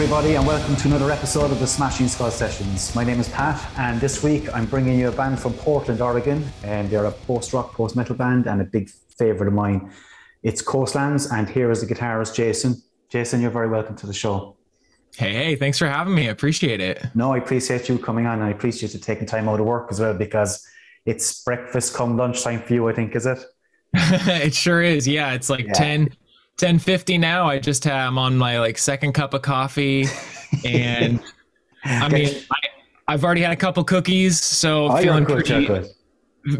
Everybody, and welcome to another episode of the Smashing Skull Sessions. My name is Pat, and this week I'm bringing you a band from Portland, Oregon, and they're a post rock, post metal band, and a big favourite of mine. It's Coastlands, and here is the guitarist Jason. Jason, you're very welcome to the show. Hey, hey, thanks for having me. I appreciate it. No, I appreciate you coming on, and I appreciate you taking time out of work as well because it's breakfast come lunchtime for you, I think, is it? it sure is. Yeah, it's like yeah. 10 1050 now. I just have, I'm on my like second cup of coffee and I mean, I, have already had a couple cookies, so oh, feeling pretty,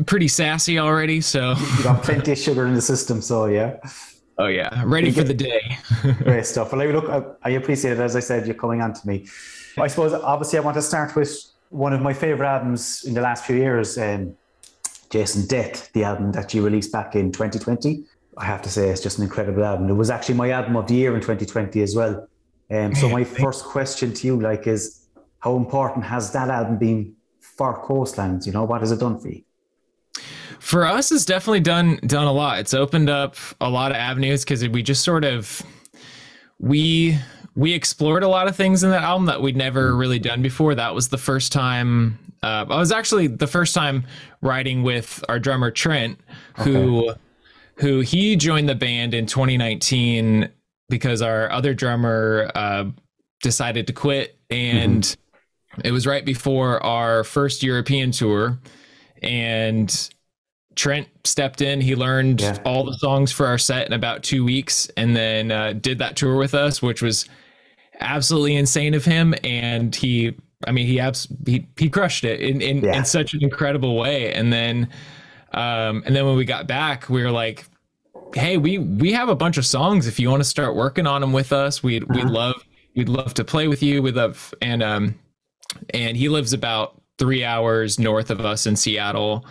pretty sassy already. So you got plenty of sugar in the system. So yeah. Oh yeah, ready for the day. Great stuff. Well, look, I, I appreciate it. As I said, you're coming on to me. I suppose, obviously, I want to start with one of my favorite albums in the last few years, um, Jason Death, the album that you released back in 2020. I have to say it's just an incredible album. It was actually my album of the year in 2020 as well. Um, so my first question to you, like, is how important has that album been for Coastlands? You know, what has it done for you? For us, it's definitely done done a lot. It's opened up a lot of avenues because we just sort of we we explored a lot of things in that album that we'd never really done before. That was the first time. Uh, I was actually the first time writing with our drummer Trent, who. Okay who he joined the band in 2019 because our other drummer uh, decided to quit, and mm-hmm. it was right before our first European tour, and Trent stepped in. He learned yeah. all the songs for our set in about two weeks, and then uh, did that tour with us, which was absolutely insane of him. And he, I mean, he abs- he he crushed it in in, yeah. in such an incredible way. And then um, and then when we got back, we were like, "Hey, we we have a bunch of songs. If you want to start working on them with us, we'd uh-huh. we'd love we'd love to play with you. We'd love and um and he lives about three hours north of us in Seattle,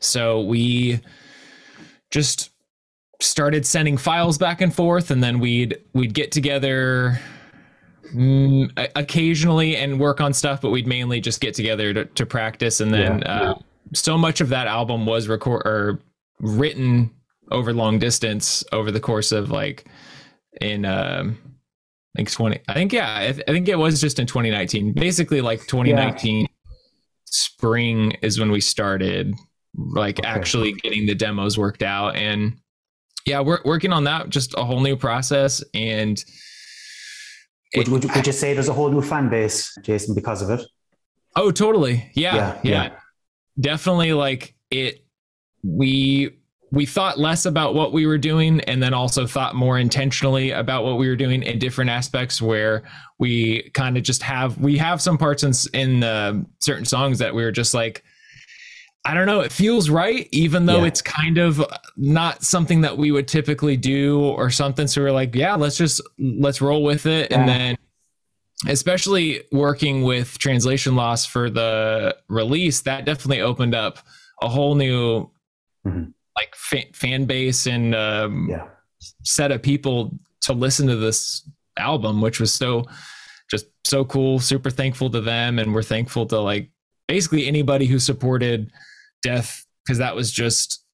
so we just started sending files back and forth, and then we'd we'd get together mm, occasionally and work on stuff, but we'd mainly just get together to, to practice, and then. Yeah, uh, so much of that album was record or written over long distance over the course of like in um I think 20 I think yeah I, th- I think it was just in 2019 basically like 2019 yeah. spring is when we started like okay. actually getting the demos worked out and yeah we're working on that just a whole new process and would, would, would you say there's a whole new fan base Jason because of it oh totally yeah yeah, yeah. yeah definitely like it we we thought less about what we were doing and then also thought more intentionally about what we were doing in different aspects where we kind of just have we have some parts in in uh, certain songs that we were just like I don't know, it feels right, even though yeah. it's kind of not something that we would typically do or something. So we're like, yeah, let's just let's roll with it. Yeah. And then especially working with translation loss for the release, that definitely opened up a whole new mm-hmm. Like fa- fan base and um, yeah. set of people to listen to this album, which was so just so cool. Super thankful to them, and we're thankful to like basically anybody who supported Death because that was just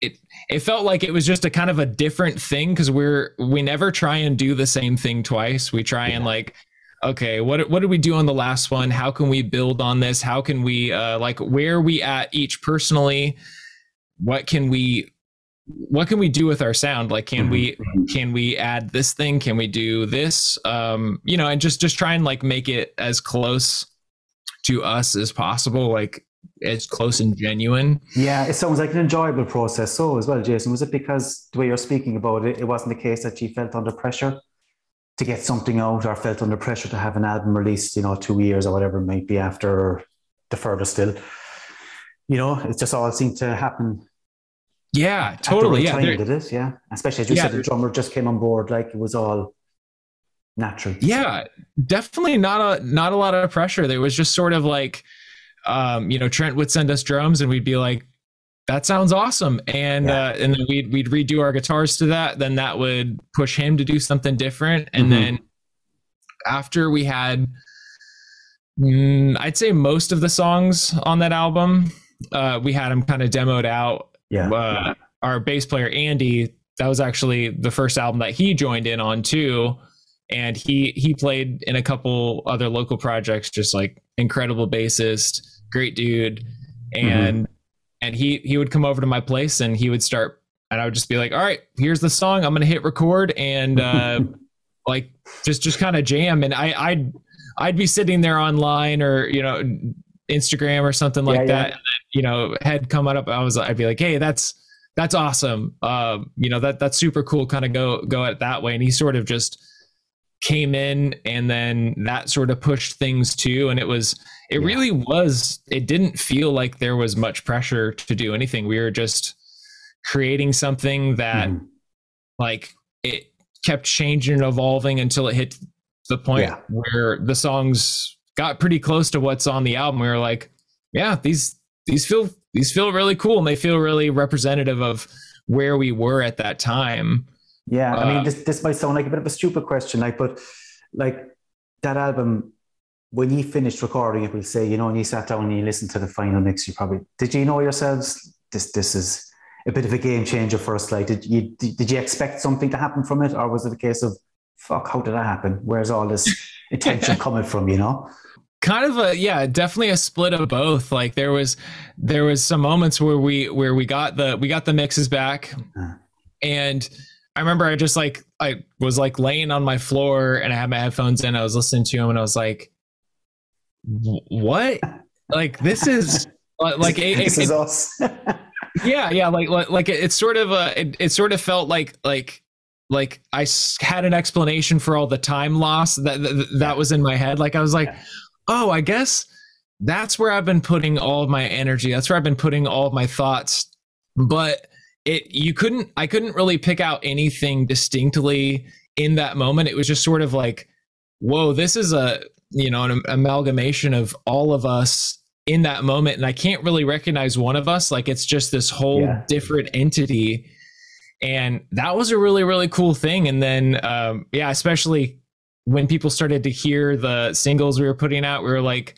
it it felt like it was just a kind of a different thing because we're we never try and do the same thing twice we try yeah. and like okay, what what did we do on the last one? How can we build on this? How can we uh, like where are we at each personally? What can we what can we do with our sound? Like can we mm-hmm. can we add this thing? Can we do this? Um, you know, and just just try and like make it as close to us as possible, like as close and genuine. Yeah, it sounds like an enjoyable process. So as well, Jason, was it because the way you're speaking about it, it wasn't the case that you felt under pressure? to get something out or felt under pressure to have an album released, you know, two years or whatever it might be after or deferred still. You know, it just all seemed to happen. Yeah, totally. yeah, did it? Yeah, especially as you yeah, said, the drummer just came on board. Like it was all natural. Yeah, definitely not a not a lot of pressure. There was just sort of like, um, you know, Trent would send us drums, and we'd be like, that sounds awesome and yeah. uh, and then we'd we'd redo our guitars to that then that would push him to do something different and mm-hmm. then after we had mm, i'd say most of the songs on that album uh, we had them kind of demoed out yeah. uh, our bass player andy that was actually the first album that he joined in on too. And he he played in a couple other local projects just like incredible bassist great dude. And mm-hmm. and he he would come over to my place and he would start and i would just be like all right here's the song. I'm gonna hit record and uh like just just kind of jam. And i i'd i'd be sitting there online or you know instagram or something like yeah, that yeah. You know had come up i was i'd be like hey that's that's awesome um you know that that's super cool kind of go go it that way and he sort of just came in and then that sort of pushed things too and it was it yeah. really was it didn't feel like there was much pressure to do anything we were just creating something that mm. like it kept changing and evolving until it hit the point where the songs got pretty close to what's on the album we were like yeah these these feel these feel really cool and they feel really representative of where we were at that time yeah, I mean, uh, this this might sound like a bit of a stupid question, like, but like that album, when you finished recording it, we'll say, you know, and you sat down and you listened to the final mix, you probably did you know yourselves this this is a bit of a game changer for us. Like, did you did you expect something to happen from it, or was it a case of fuck, how did that happen? Where's all this attention coming from? You know kind of a yeah definitely a split of both like there was there was some moments where we where we got the we got the mixes back uh. and I remember I just like I was like laying on my floor and I had my headphones in. I was listening to him and I was like, "What? Like this is like a, this it, is us." yeah, yeah. Like like, like it, it sort of uh, it, it sort of felt like like like I had an explanation for all the time loss that that, that was in my head. Like I was like, "Oh, I guess." That's where I've been putting all of my energy. That's where I've been putting all of my thoughts. But it you couldn't I couldn't really pick out anything distinctly in that moment. It was just sort of like, whoa, this is a you know an amalgamation of all of us in that moment, and I can't really recognize one of us. Like it's just this whole yeah. different entity, and that was a really really cool thing. And then um, yeah, especially when people started to hear the singles we were putting out, we were like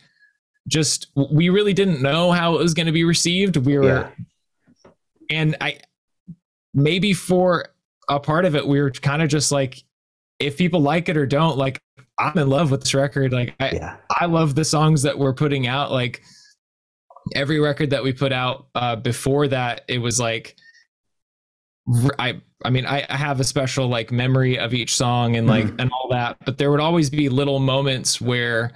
just we really didn't know how it was going to be received we were yeah. and i maybe for a part of it, we were kind of just like, if people like it or don't, like I'm in love with this record. Like I, yeah. I love the songs that we're putting out. Like every record that we put out uh, before that, it was like, I, I mean, I, I have a special like memory of each song and like, mm-hmm. and all that, but there would always be little moments where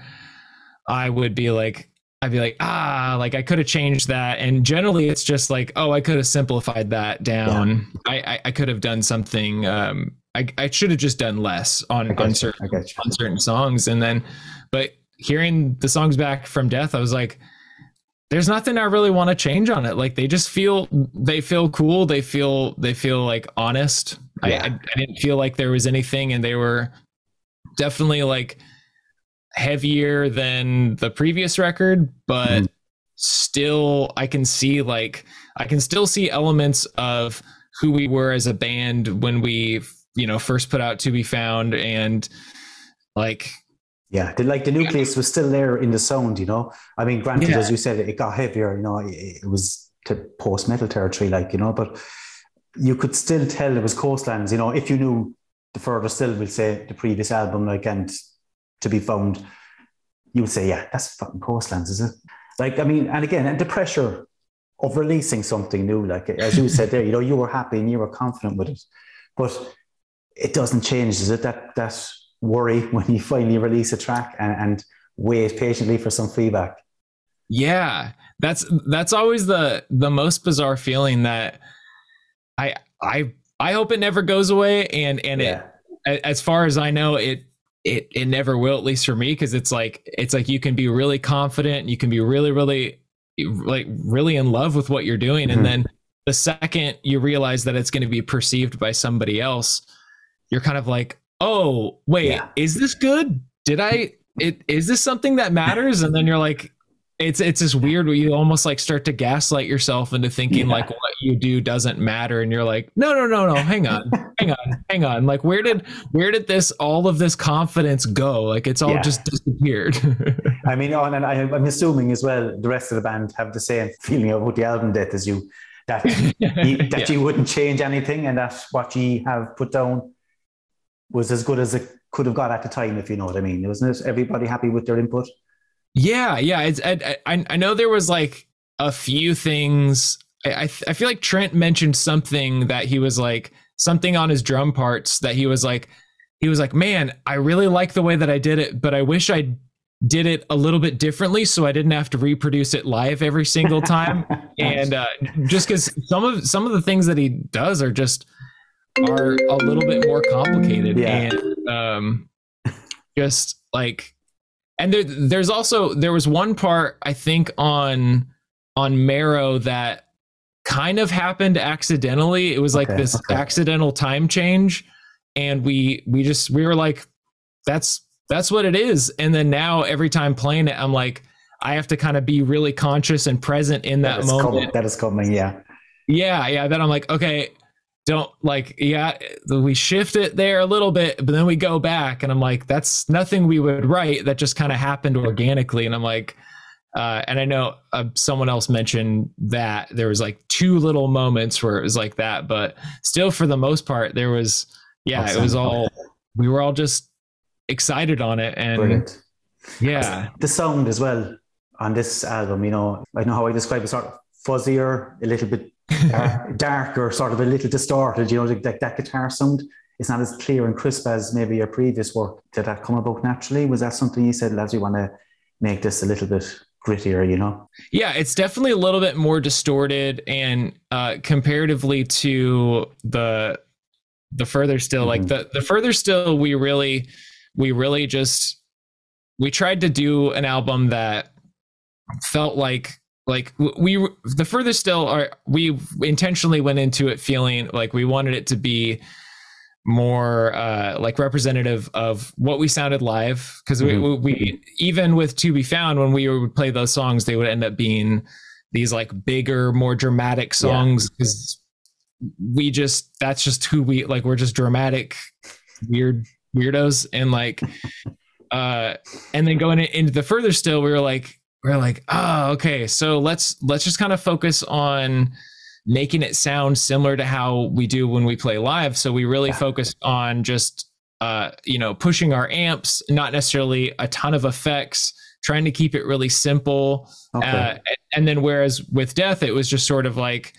I would be like, I'd be like, ah, like I could have changed that. And generally, it's just like, oh, I could have simplified that down. Yeah. I, I, I could have done something. Um, I, I should have just done less on on certain on certain songs. And then, but hearing the songs back from Death, I was like, there's nothing I really want to change on it. Like they just feel they feel cool. They feel they feel like honest. Yeah. I, I didn't feel like there was anything, and they were definitely like heavier than the previous record, but mm. still I can see like I can still see elements of who we were as a band when we you know first put out to be found and like yeah the, like the nucleus was still there in the sound you know i mean granted yeah. as you said it got heavier you know it, it was to post metal territory like you know but you could still tell it was coastlands you know if you knew the further still we'll say the previous album like and to be found, you would say, yeah, that's fucking coastlands, is it? Like, I mean, and again, and the pressure of releasing something new, like as you said there, you know, you were happy and you were confident with it, but it doesn't change, is it? That that worry when you finally release a track and, and wait patiently for some feedback. Yeah, that's that's always the the most bizarre feeling that I I I hope it never goes away and and yeah. it as far as I know it it it never will at least for me because it's like it's like you can be really confident you can be really really like really in love with what you're doing mm-hmm. and then the second you realize that it's going to be perceived by somebody else you're kind of like oh wait yeah. is this good did i it is this something that matters and then you're like it's it's this weird where you almost like start to gaslight yourself into thinking yeah. like what you do doesn't matter and you're like no no no no hang on hang on hang on like where did where did this all of this confidence go like it's all yeah. just disappeared i mean oh, and I, i'm assuming as well the rest of the band have the same feeling about the album death as you that you, that yeah. you wouldn't change anything and that what you have put down was as good as it could have got at the time, if you know what I mean. Wasn't it everybody happy with their input? Yeah, yeah. It's I I, I know there was like a few things. I I, I feel like Trent mentioned something that he was like something on his drum parts that he was like he was like, man, I really like the way that I did it, but I wish I did it a little bit differently so I didn't have to reproduce it live every single time. and uh, just because some of some of the things that he does are just are a little bit more complicated Yeah. and um, just like and there, there's also there was one part I think on on Marrow that kind of happened accidentally. It was like Okay, this okay. accidental time change, and we we just we were like, that's that's what it is. And then now every time playing it, I'm like, I have to kind of be really conscious and present in that moment. coming. That is coming. Yeah. Yeah, yeah. Then I'm like, okay, don't like, yeah, we shift it there a little bit, but then we go back, and I'm like, that's nothing we would write. That just kind of happened organically, and I'm like, uh, and I know uh, someone else mentioned that there was like two little moments where it was like that, but still, for the most part, there was, yeah, it was all we were all just excited on it, and Brilliant. yeah, The sound as well on this album, you know, I know how I describe it, sort of fuzzier, a little bit dark, or sort of a little distorted, you know, like that, that guitar sound. It's not as clear and crisp as maybe your previous work. Did that come about naturally? Was that something you said, lads, we want to make this a little bit grittier, you know? Yeah, it's definitely a little bit more distorted and uh comparatively to the the further still like Mhm. the the further still we really we really just we tried to do an album that felt like like we the further still are we intentionally went into it feeling like we wanted it to be more uh like representative of what we sounded live because we, Mhm. we even with to be found when we would play those songs they would end up being these like bigger more dramatic songs because we just that's just who we like we're just dramatic weird weirdos and like uh and then going into the further still we were like we are like oh okay so let's let's just kind of focus on making it sound similar to how we do when we play live so we really Yeah. focused on just uh you know pushing our amps not necessarily a ton of effects trying to keep it really simple Okay. uh, and then whereas with death it was just sort of like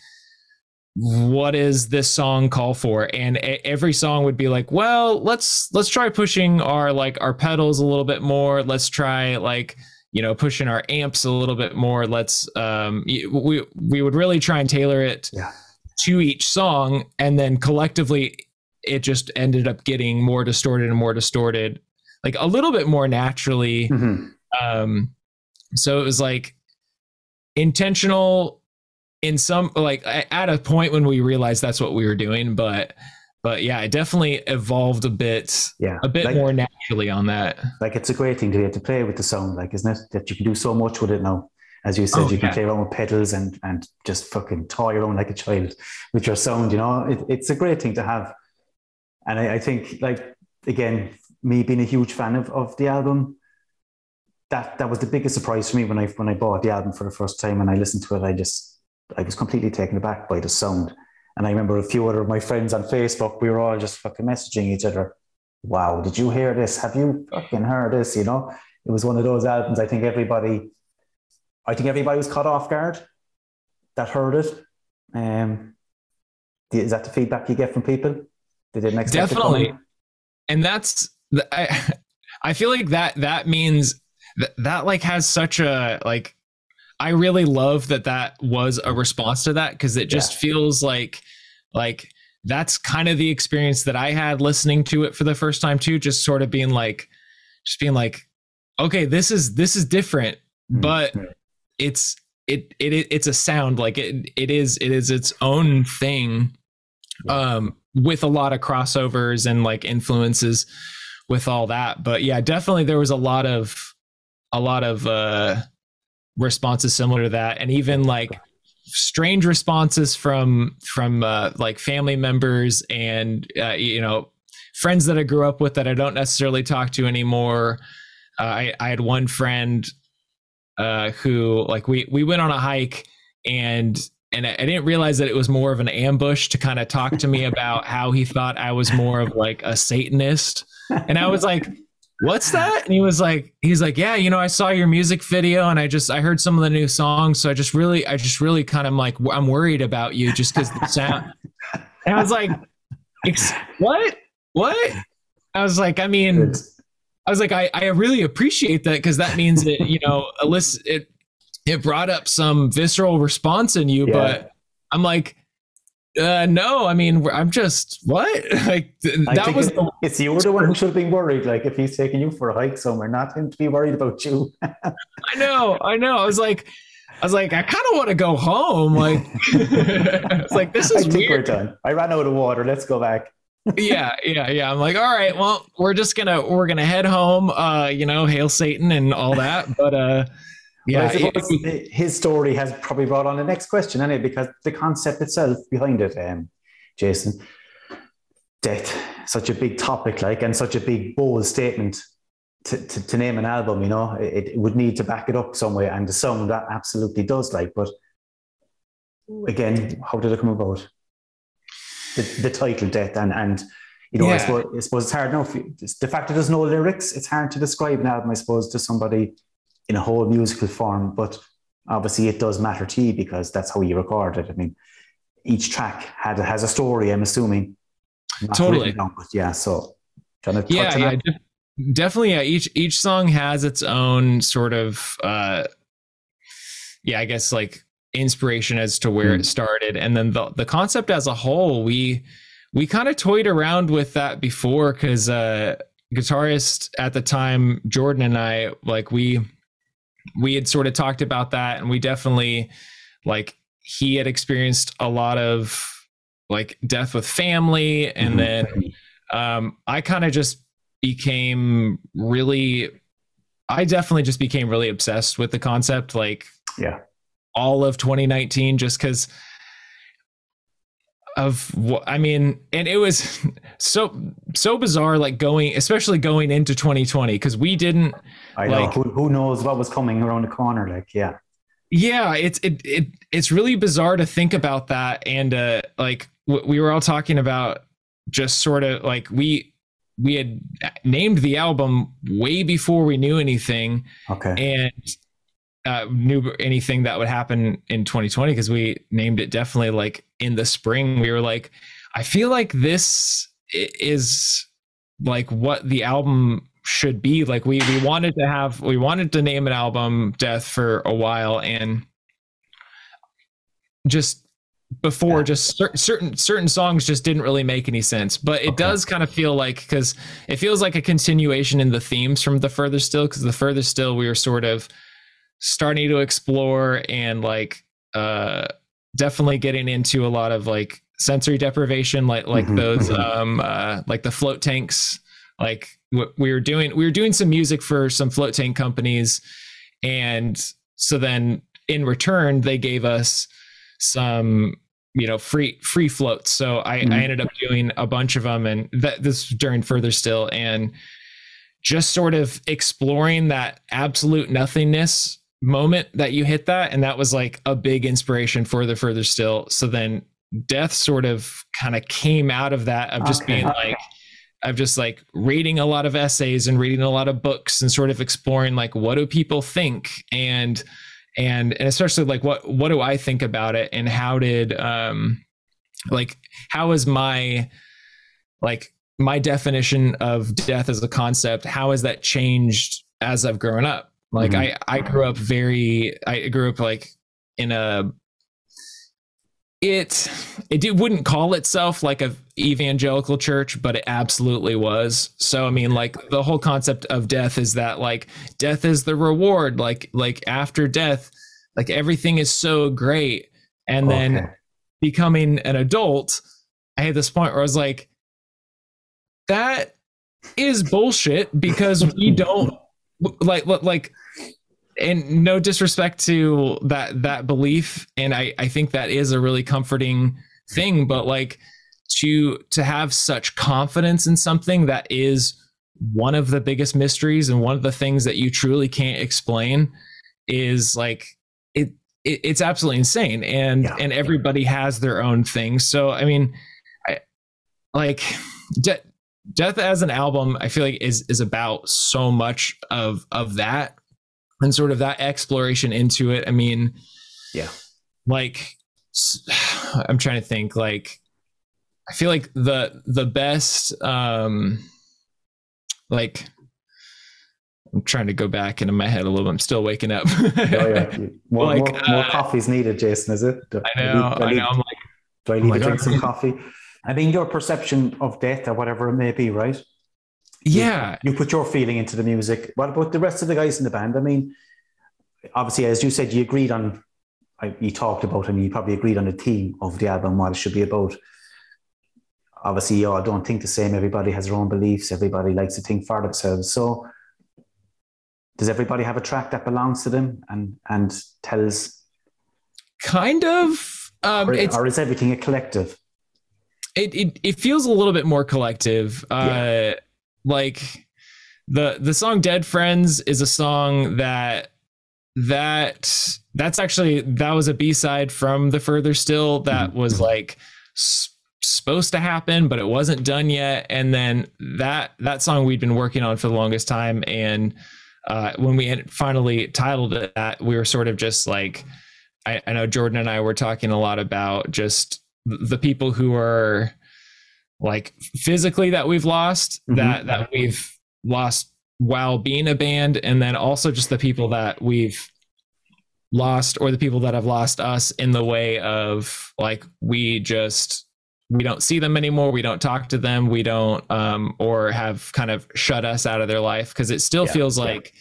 what is this song call for and e- every song would be like well let's let's try pushing our like our pedals a little bit more let's try like you know pushing our amps a little bit more let's um we we would really try and tailor it Yeah. to each song and then collectively it just ended up getting more distorted and more distorted like a little bit more naturally Mhm. um so it was like intentional in some like at a point when we realized that's what we were doing but but yeah it definitely evolved a bit Yeah. a bit Like- more naturally on that like it's a great thing to be able to play with the sound, like isn't it? That you can do so much with it now. As you said, Oh, you can yeah. play around with pedals and and just fucking toy around like a child with your sound. You know, it, it's a great thing to have. And I, I think, like again, me being a huge fan of, of the album, that that was the biggest surprise for me when I when I bought the album for the first time and I listened to it. I just I was completely taken aback by the sound. And I remember a few other of my friends on Facebook, we were all just fucking messaging each other wow, did you hear this? Have you fucking heard this? You know, it was one of those albums. I think everybody, I think everybody was caught off guard that heard it. Um, is that the feedback you get from people? They didn't expect Definitely. and that's i i feel like that that means that that like has such a like i really love that that was a response to that because it just Yeah. feels like like that's kind of the experience that i had listening to it for the first time too just sort of being like just being like okay this is this is different Mm, but mm. it's it, it it it's a sound like it it is it is its own thing um with a lot of crossovers and like influences with all that but yeah definitely there was a lot of a lot of uh responses similar to that and even like strange responses from from uh like family members and uh, you know friends that I grew up with that I don't necessarily talk to anymore uh, I I had one friend uh who like we we went on a hike and and I, I didn't realize that it was more of an ambush to kind of talk to me about how he thought I was more of like a Satanist. And I was like, what's that? And he was like, he's like, yeah, you know, I saw your music video and I just, I heard some of the new songs. So I just really, I just really kind of like, I'm worried about you just because the sound. And I was like, what? What? I was like, I mean, I was like, I, I really appreciate that because that means that, you know, Alyssa, it, it brought up some visceral response in you, yeah. but I'm like, uh, no, I mean, I'm just what? like that was. It, the, it's you were the one who should have been worried. Like if he's taking you for a hike somewhere, not him to be worried about you. I know, I know. I was like, I was like, I kind of want to go home. Like, it's like this is I weird. we're done. I ran out of water. Let's go back. yeah, yeah, yeah. I'm like, all right, well, we're just gonna we're gonna head home. Uh, you know, hail Satan and all that. But uh, yeah, it, his story has probably brought on the next question, anyway, because the concept itself behind it, um, Jason, death, such a big topic, like, and such a big bold statement to, to, to name an album, you know, it, it, would need to back it up somewhere, and the song that absolutely does, like, but again, how did it come about? The, the title, death, and and you know, yeah. I, suppose, I suppose it's hard enough. The fact that there's no lyrics, it's hard to describe an album, I suppose, to somebody in a whole musical form, but obviously it does matter to you because that's how you record it. I mean, each track had has a story. I'm assuming. Totally. Down, but yeah. So. yeah, yeah, definitely. Yeah, each each song has its own sort of. uh Yeah, I guess like inspiration as to where mm. it started, and then the the concept as a whole, we we kind of toyed around with that before because uh guitarist at the time jordan and i like we we had sort of talked about that and we definitely like he had experienced a lot of like death with family and mm-hmm. then um i kind of just became really i definitely just became really obsessed with the concept like yeah all of 2019 just because of what I mean, and it was so so bizarre, like going, especially going into 2020, because we didn't. I know like, who, who knows what was coming around the corner, like yeah. Yeah, it's it, it it's really bizarre to think about that, and uh, like w- we were all talking about just sort of like we we had named the album way before we knew anything. Okay. And uh, knew anything that would happen in 2020 because we named it definitely like in the spring. We were like, I feel like this is like what the album should be. Like we we wanted to have we wanted to name an album Death for a while and just before yeah. just cer- certain certain songs just didn't really make any sense but it okay. does kind of feel like because it feels like a continuation in the themes from the further still because the further still we were sort of starting to explore and like uh definitely getting into a lot of like sensory deprivation like like mm-hmm. those mm-hmm. um uh like the float tanks like what we were doing we were doing some music for some float tank companies and so then in return they gave us some you know free free floats so i mm-hmm. i ended up doing a bunch of them and that this during further still and just sort of exploring that absolute nothingness moment that you hit that and that was like a big inspiration for the further still. So then death sort of kind of came out of that of just okay. being like of just like reading a lot of essays and reading a lot of books and sort of exploring like what do people think? And and and especially like what what do I think about it? And how did um like how is my like my definition of death as a concept how has that changed as I've grown up like mm-hmm. I I grew up very I grew up like in a it it wouldn't call itself like a evangelical church but it absolutely was so i mean like the whole concept of death is that like death is the reward like like after death like everything is so great and okay. then becoming an adult i had this point where i was like that is bullshit because we don't like like and no disrespect to that that belief and i i think that is a really comforting thing but like to to have such confidence in something that is one of the biggest mysteries and one of the things that you truly can't explain is like it it, it's absolutely insane, and Yeah. and everybody has their own thing. So I mean, I like De- Death as an album. I feel like is is about so much of of that and sort of that exploration into it. I mean, Yeah. like I'm trying to think like I feel like the the best um like I'm trying to go back into my head a little bit. I'm still waking up. Oh, yeah. More, Like, more, more uh, coffee's needed, Jason, is it? Do I know, I need, know. I'm like, Do I Oh need my to drink some coffee? I mean, your perception of death or whatever it may be, right? Yeah, You put your feeling into the music. What about the rest of the guys in the band? I mean, obviously, as you said, you agreed on, you talked about, and you probably agreed on the theme of the album, what it should be about. Obviously, you all don't think the same. Everybody has their own beliefs. Everybody likes to think for themselves. So, does everybody have a track that belongs to them and and tells, kind of. Um, or, or is everything a collective? It, it it feels a little bit more collective. Uh, like the the song "Dead Friends" is a song that that that's actually that was a B side from the Further Still that was like supposed to happen, but it wasn't done yet. And then that that song we'd been working on for the longest time, and uh, when we had finally titled it that, we were sort of just like. I, I know Jordan and I were talking a lot about just the people who are like physically that we've lost Mhm. that that we've lost while being a band and then also just the people that we've lost or the people that have lost us in the way of like we just we don't see them anymore we don't talk to them we don't um or have kind of shut us out of their life because it still Yeah, feels yeah. like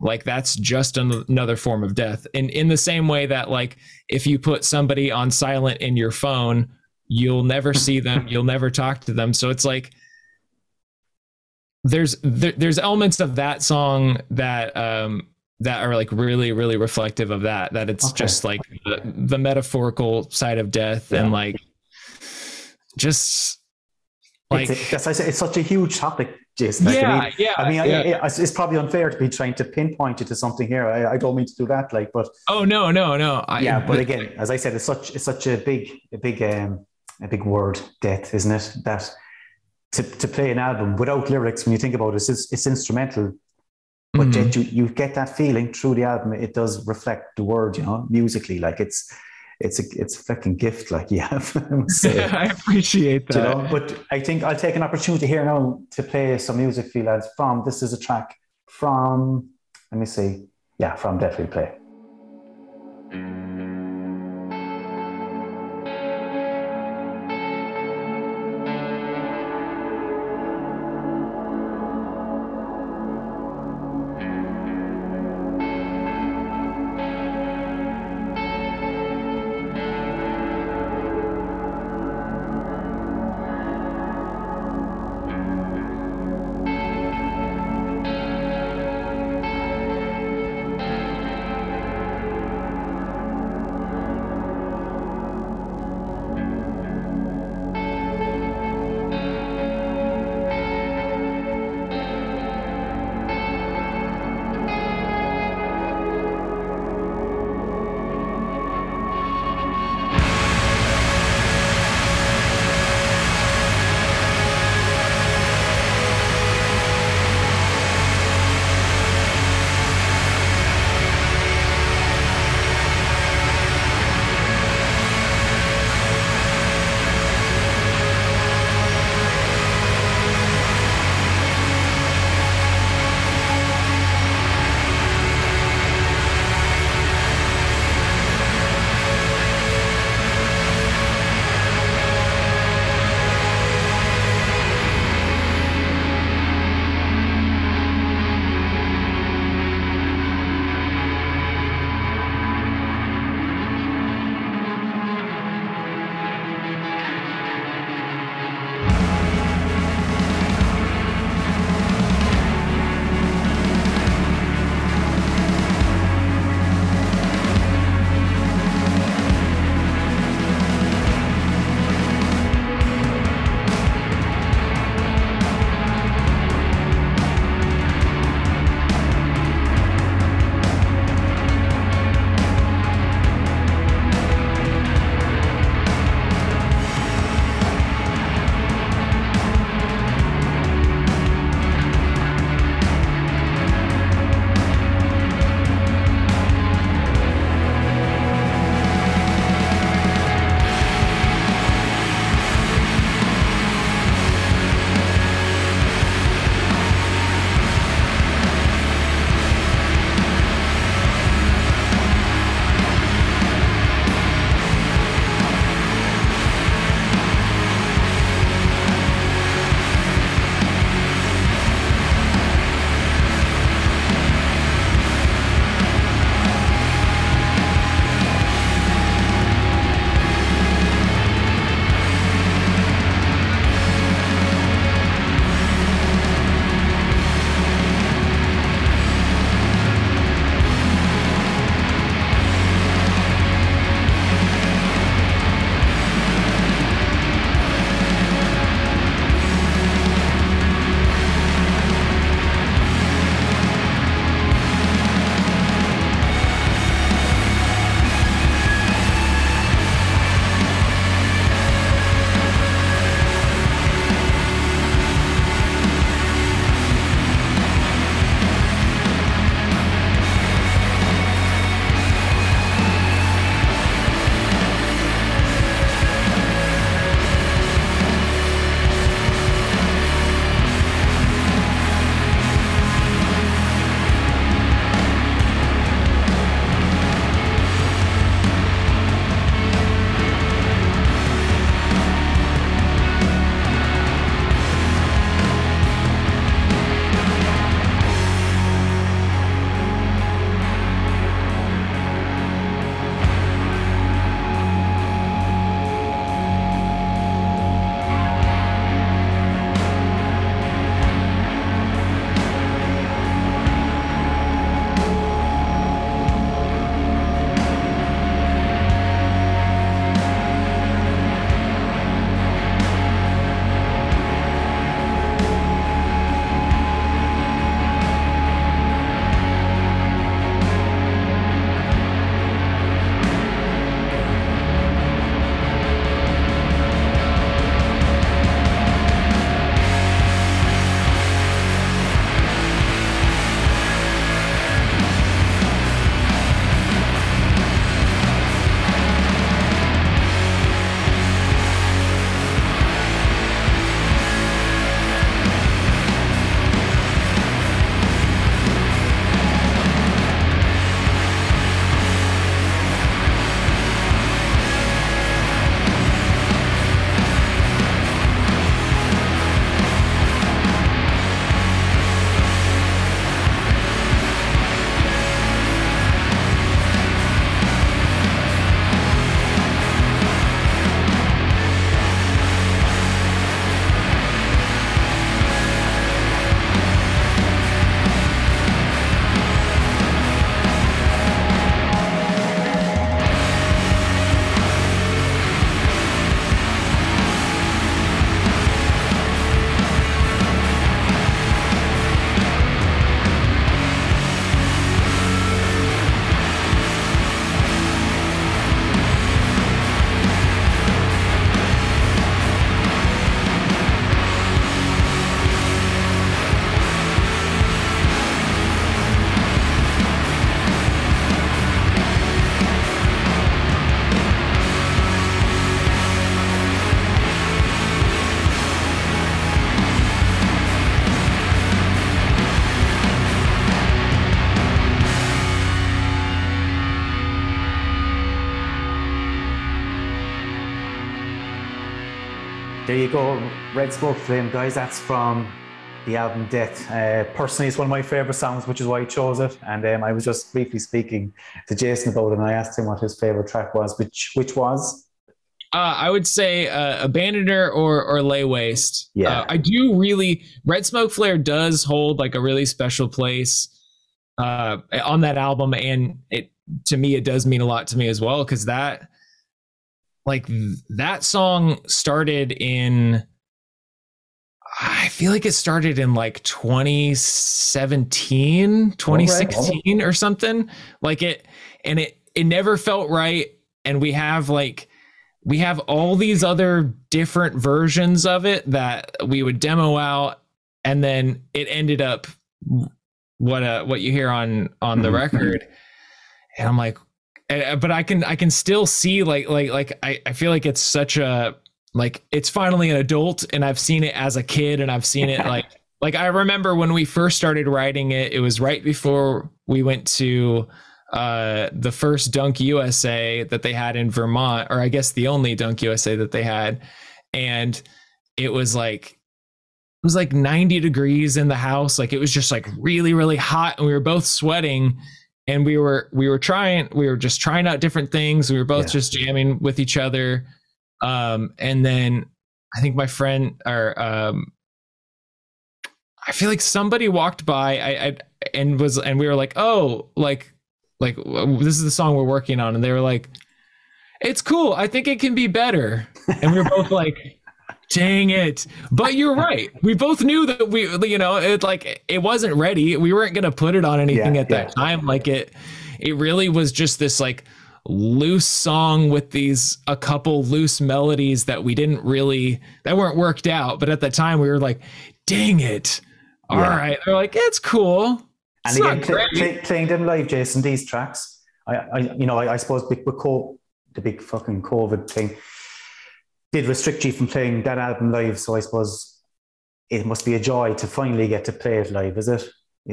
like that's just an, another form of death. And in the same way that like if you put somebody on silent in your phone you'll never see them you'll never talk to them. So it's like there's there, there's elements of that song that um that are like really really reflective of that that it's Okay. just like the, the metaphorical side of death and like just like it's, a, I say, it's such a huge topic, Jason. Like, I yeah mean, yeah I mean, yeah. I- it's, it's probably unfair to be trying to pinpoint it to something here. I, I don't mean to do that, like, but oh no no no I, yeah. But again, as I said, it's such it's such a big a big um a big word, death, isn't it? That to, to play an album without lyrics, when you think about it, it's, it's instrumental. But Mhm. yet you, you get that feeling through the album. It does reflect the word, you know, musically. Like it's it's a it's a fucking gift. Like you have, I. I appreciate you that. know but i think i'll take an opportunity here now to play some music for you lads from this is a track from let me see yeah from death replay go, Red Smoke Flare, guys. That's from the album Death. Uh, personally, it's one of my favorite songs, which is why I chose it. And um, I was just briefly speaking to Jason about it, and I asked him what his favorite track was, which which was. Uh, I would say uh, Abandoner or or Lay Waste. Yeah, uh, I do really. Red Smoke Flare does hold like a really special place uh, on that album, and it to me it does mean a lot to me as well because that like that song started in I feel like it started in like 2017, 2016 or something. Like it and it it never felt right and we have like we have all these other different versions of it that we would demo out and then it ended up what uh what you hear on on the record. And I'm like but I can I can still see like like like I, I feel like it's such a like it's finally an adult and I've seen it as a kid and I've seen it like like I remember when we first started writing it it was right before we went to uh the first Dunk USA that they had in Vermont or I guess the only Dunk USA that they had. And it was like it was like 90 degrees in the house. Like it was just like really really hot and we were both sweating and we were we were trying we were just trying out different things. We were both yeah. just jamming with each other. Um, and then i think my friend or um, i feel like somebody walked by I, I and was and we were like oh like like this is the song we're working on. And they were like it's cool. I think it can be better. And we were both like dang it. But you're right. We both knew that we you know it like it wasn't ready. We weren't going to put it on anything yeah, at that yeah. time. Like it it really was just this like loose song with these a couple loose melodies that we didn't really that weren't worked out. But at the time we were like dang it. All yeah. right, they're like it's cool. And it's again play, play, playing them live jason these tracks. I, I you know I, I suppose co- the big fucking covid thing did restrict you from playing that album live. So I suppose it must be a joy to finally get to play it live, is it?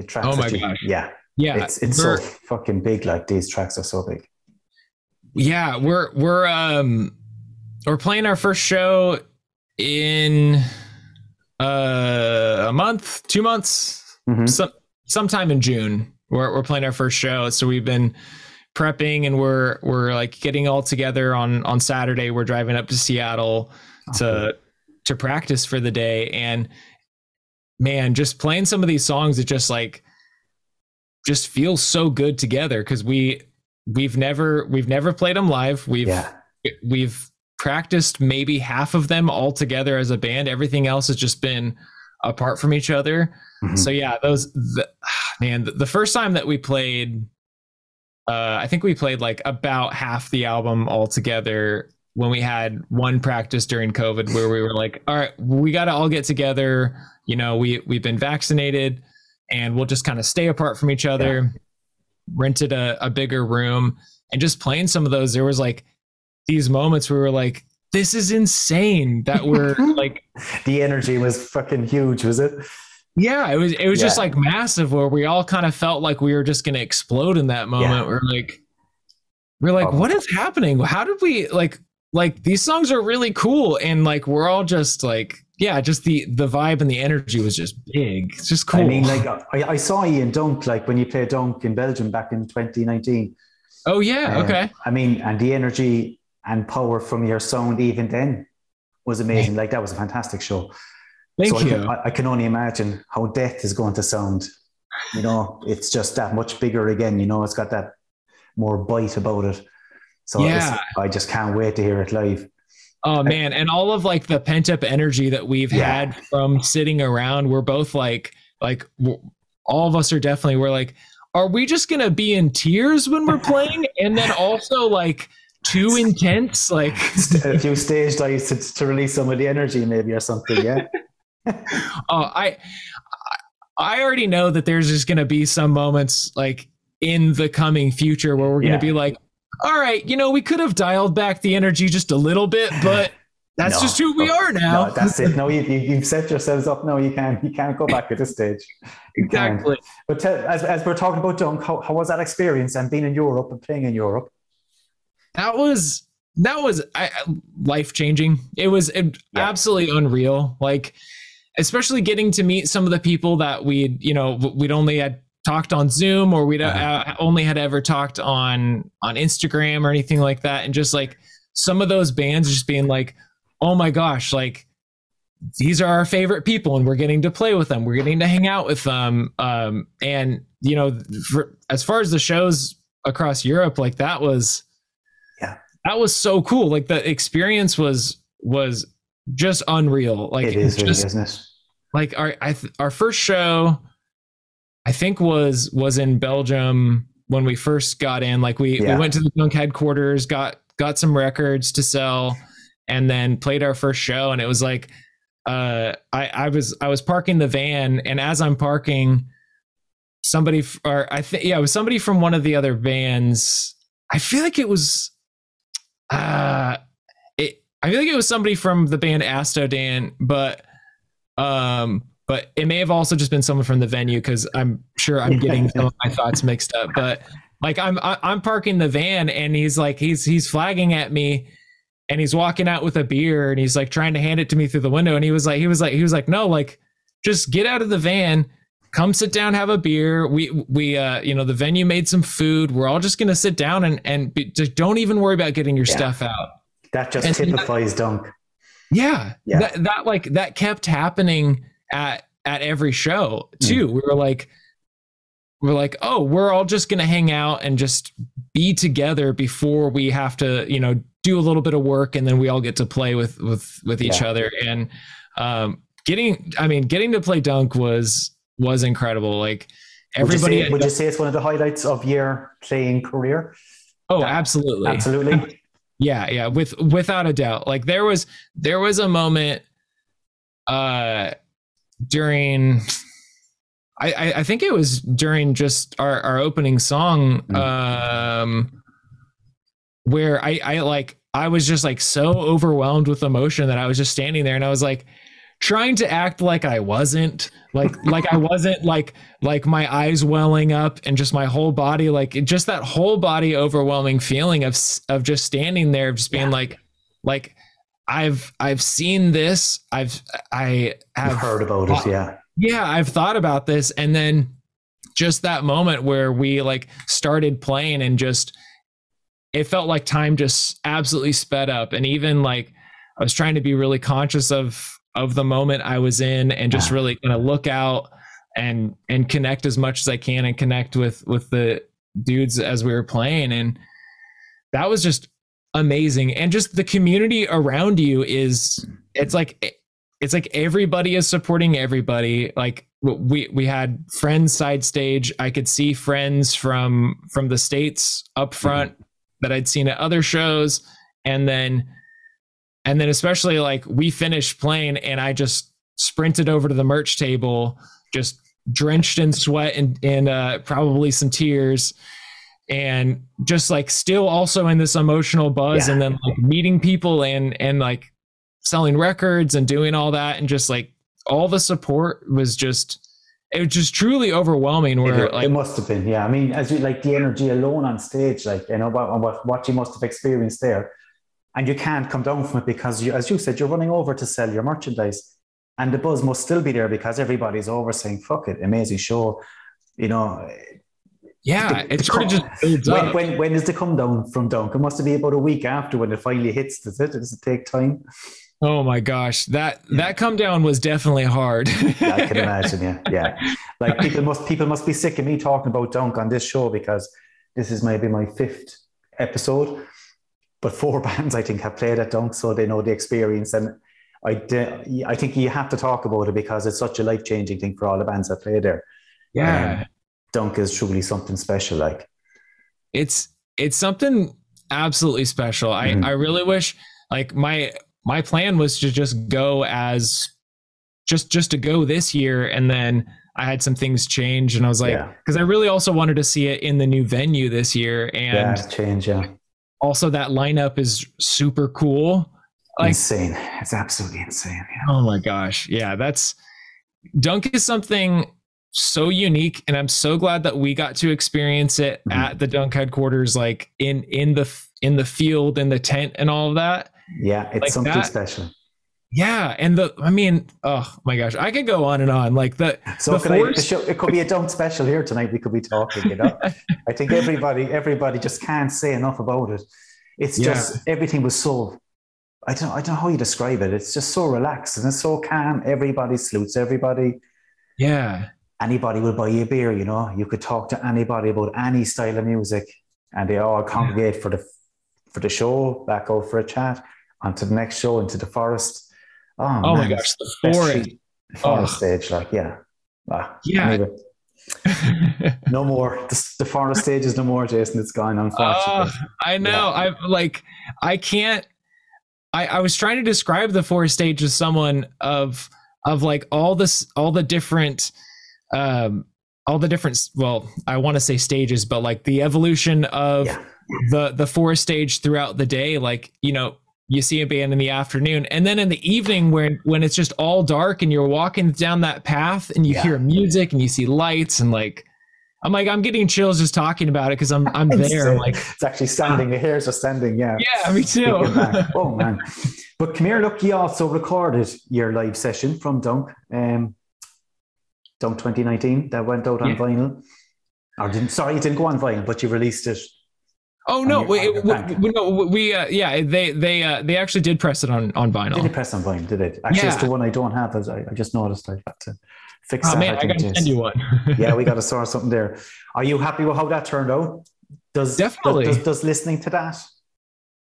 tracks oh my you, gosh. Yeah. Yeah. It's it's so fucking big. Like these tracks are so big. Yeah, we're we're um we're playing our first show in uh a month, two months, mm-hmm. some sometime in June. We're we're playing our first show. So we've been prepping and we're we're like getting all together on on Saturday. We're driving up to Seattle to to practice for the day and man, just playing some of these songs it just like just feels so good together cuz we we've never we've never played them live. We've yeah. we've practiced maybe half of them all together as a band. Everything else has just been apart from each other. Mm-hmm. So yeah, those the, man, the, the first time that we played uh, I think we played like about half the album all together when we had one practice during COVID where we were like, all right, we got to all get together. You know, we we've been vaccinated and we'll just kind of stay apart from each other. Yeah. Rented a, a bigger room and just playing some of those. There was like these moments where we were like, this is insane that we're like the energy was fucking huge, was it? Yeah, it was it was yeah. just like massive where we all kind of felt like we were just gonna explode in that moment. Yeah. We're like we're like, oh. what is happening? How did we like like these songs are really cool and like we're all just like yeah, just the the vibe and the energy was just big. It's just cool. I mean, like I, I saw you in Dunk, like when you played Dunk in Belgium back in 2019. Oh yeah, uh, okay. I mean, and the energy and power from your sound even then was amazing. Like that was a fantastic show. Thank so you. I can, I can only imagine how death is going to sound. You know, it's just that much bigger again. You know, it's got that more bite about it. So yeah. I just can't wait to hear it live. Oh man, and all of like the pent up energy that we've yeah. had from sitting around, we're both like, like all of us are definitely we're like, are we just gonna be in tears when we're playing, and then also like too intense, like a few stage dives to, to release some of the energy, maybe or something. Yeah. oh, I I already know that there's just going to be some moments like in the coming future where we're going to yeah. be like, all right, you know, we could have dialed back the energy just a little bit, but that's no, just who we are now. No, that's it. No, you, you, have set yourselves up. No, you can't. You can't go back at this stage. You exactly. Can't. But tell, as, as we're talking about Dunk, how, how was that experience and being in Europe and playing in Europe? That was that was life changing. It was it, yeah. absolutely unreal. Like, especially getting to meet some of the people that we'd, you know, we'd only had talked on Zoom or we'd uh-huh. uh, only had ever talked on on Instagram or anything like that, and just like some of those bands just being like, oh my gosh, like these are our favorite people and we're getting to play with them. We're getting to hang out with them. Um, and you know for, as far as the shows across europe like that was yeah. that was so cool. Like the experience was was just unreal like it is just, business like our I th- our first show i think was was in belgium when we first got in like we, yeah. we went to the Dunk headquarters got got some records to sell and then played our first show and it was like uh, I, I was I was parking the van, and as I'm parking, somebody or I think yeah, it was somebody from one of the other vans. I feel like it was, uh. I feel like it was somebody from the band Astodan, but um, but it may have also just been someone from the venue because I'm sure I'm getting some of my thoughts mixed up. But like I'm I'm parking the van, and he's like he's he's flagging at me and he's walking out with a beer and he's like trying to hand it to me through the window and he was like he was like he was like no like just get out of the van come sit down have a beer we we uh you know the venue made some food we're all just gonna sit down and and be, just don't even worry about getting your yeah. stuff out that just and typifies that, dunk. Yeah, yeah. That, that like that kept happening at at every show too. Mm. we were like we're like oh we're all just gonna hang out and just be together before we have to you know do a little bit of work and then we all get to play with with with each yeah. other. And um, getting i mean getting to play dunk was was incredible. Like everybody would you say, would you say it's one of the highlights of your playing career? Oh that, absolutely. Absolutely yeah yeah with without a doubt like there was there was a moment uh during I, I think it was during just our, our opening song mm. um where I, I like I was just like so overwhelmed with emotion that I was just standing there and I was like trying to act like I wasn't like like I wasn't like like my eyes welling up and just my whole body like just that whole body overwhelming feeling of of just standing there just being yeah. like like I've I've seen this. I've I have You've heard about thought, it yeah. Yeah I've thought about this. And then just that moment where we like started playing and just it felt like time just absolutely sped up. And even like i was trying to be really conscious of of the moment i was in and just really kind of look out and and connect as much as i can and connect with with the dudes as we were playing. And that was just amazing. And just the community around you is it's like it's like everybody is supporting everybody. Like we we had friends side stage. I could see friends from from the states up front mm-hmm that I'd seen at other shows. And then, and then especially like we finished playing and I just sprinted over to the merch table, just drenched in sweat and, and uh, probably some tears and just like still also in this emotional buzz yeah. and then like meeting people and, and like selling records and doing all that. And just like all the support was just, it was just truly overwhelming. Where it, like it must have been, yeah. I mean, as you like the energy alone on stage, like you know what what what you must have experienced there, and you can't come down from it because you, as you said, you're running over to sell your merchandise, and the buzz must still be there because everybody's over saying "fuck it," amazing show, you know. Yeah, the, it's sort of just builds when, up. When when does it come down from Dunk? It must be about a week after when it finally hits. Does it? Does it take time? Oh my gosh, that yeah. that come down was definitely hard. yeah, I can imagine. Yeah, yeah. Like people must people must be sick of me talking about dunk on this show because this is maybe my fifth episode, but four bands I think have played at dunk, so they know the experience. And I I think you have to talk about it because it's such a life changing thing for all the bands that play there. Yeah, um, dunk is truly something special. Like it's it's something absolutely special. Mm-hmm. I I really wish like my my plan was to just go as just just to go this year and then I had some things change and I was like because yeah. I really also wanted to see it in the new venue this year and yeah, change yeah also that lineup is super cool like, insane it's absolutely insane yeah. oh my gosh yeah that's dunk is something so unique and i'm so glad that we got to experience it Mhm. at the dunk headquarters like in in the in the field in the tent and all of that Yeah, it's Like something that. special. Yeah and the i mean oh my gosh i could go on and on like the So The can I, the show, it could be a dunk special here tonight. We could be talking, you know. I think everybody, everybody just can't say enough about it. It's Yeah. just everything was so. I don't, I don't know how you describe it. It's just so relaxed and it's so calm. Everybody salutes everybody. yeah Anybody will buy you a beer. You know, you could talk to anybody about any style of music, and they all congregate for the for the show, back out for a chat, onto the next show, into the forest. Oh, oh my gosh the forest forest Oh. stage, like yeah, Ah, Yeah. No more. The, the forest stage is no more, Jason. It's gone, unfortunately. Uh, I know. I like. I can't. I I was trying to describe the forest stage as someone of of like all this all the different um all the different well I want to say stages but like the evolution of Yeah. the the forest stage throughout the day like you know you see a band in the afternoon and then in the evening when when it's just all dark and you're walking down that path and you Yeah. hear music and you see lights and like I'm like I'm getting chills just talking about it because I'm I'm there. I'm like it's actually standing. The hairs are standing. Yeah. yeah, me too. Oh man! But come here. Look, you also recorded your live session from Dunk, um, Dunk 2019 that went out on Yeah. vinyl. Or didn't? Sorry, it didn't go on vinyl, but you released it. Oh no, we, on we, we, no, we uh, yeah they they uh, they actually did press it on on vinyl. Did it press on vinyl? Did it? Actually, it's the one I don't have. As I, I just noticed. I had to fix Oh that. man, I think, gotta send you one. yeah, we got to sort something there. Are you happy with how that turned out? Does Definitely. does, does listening to that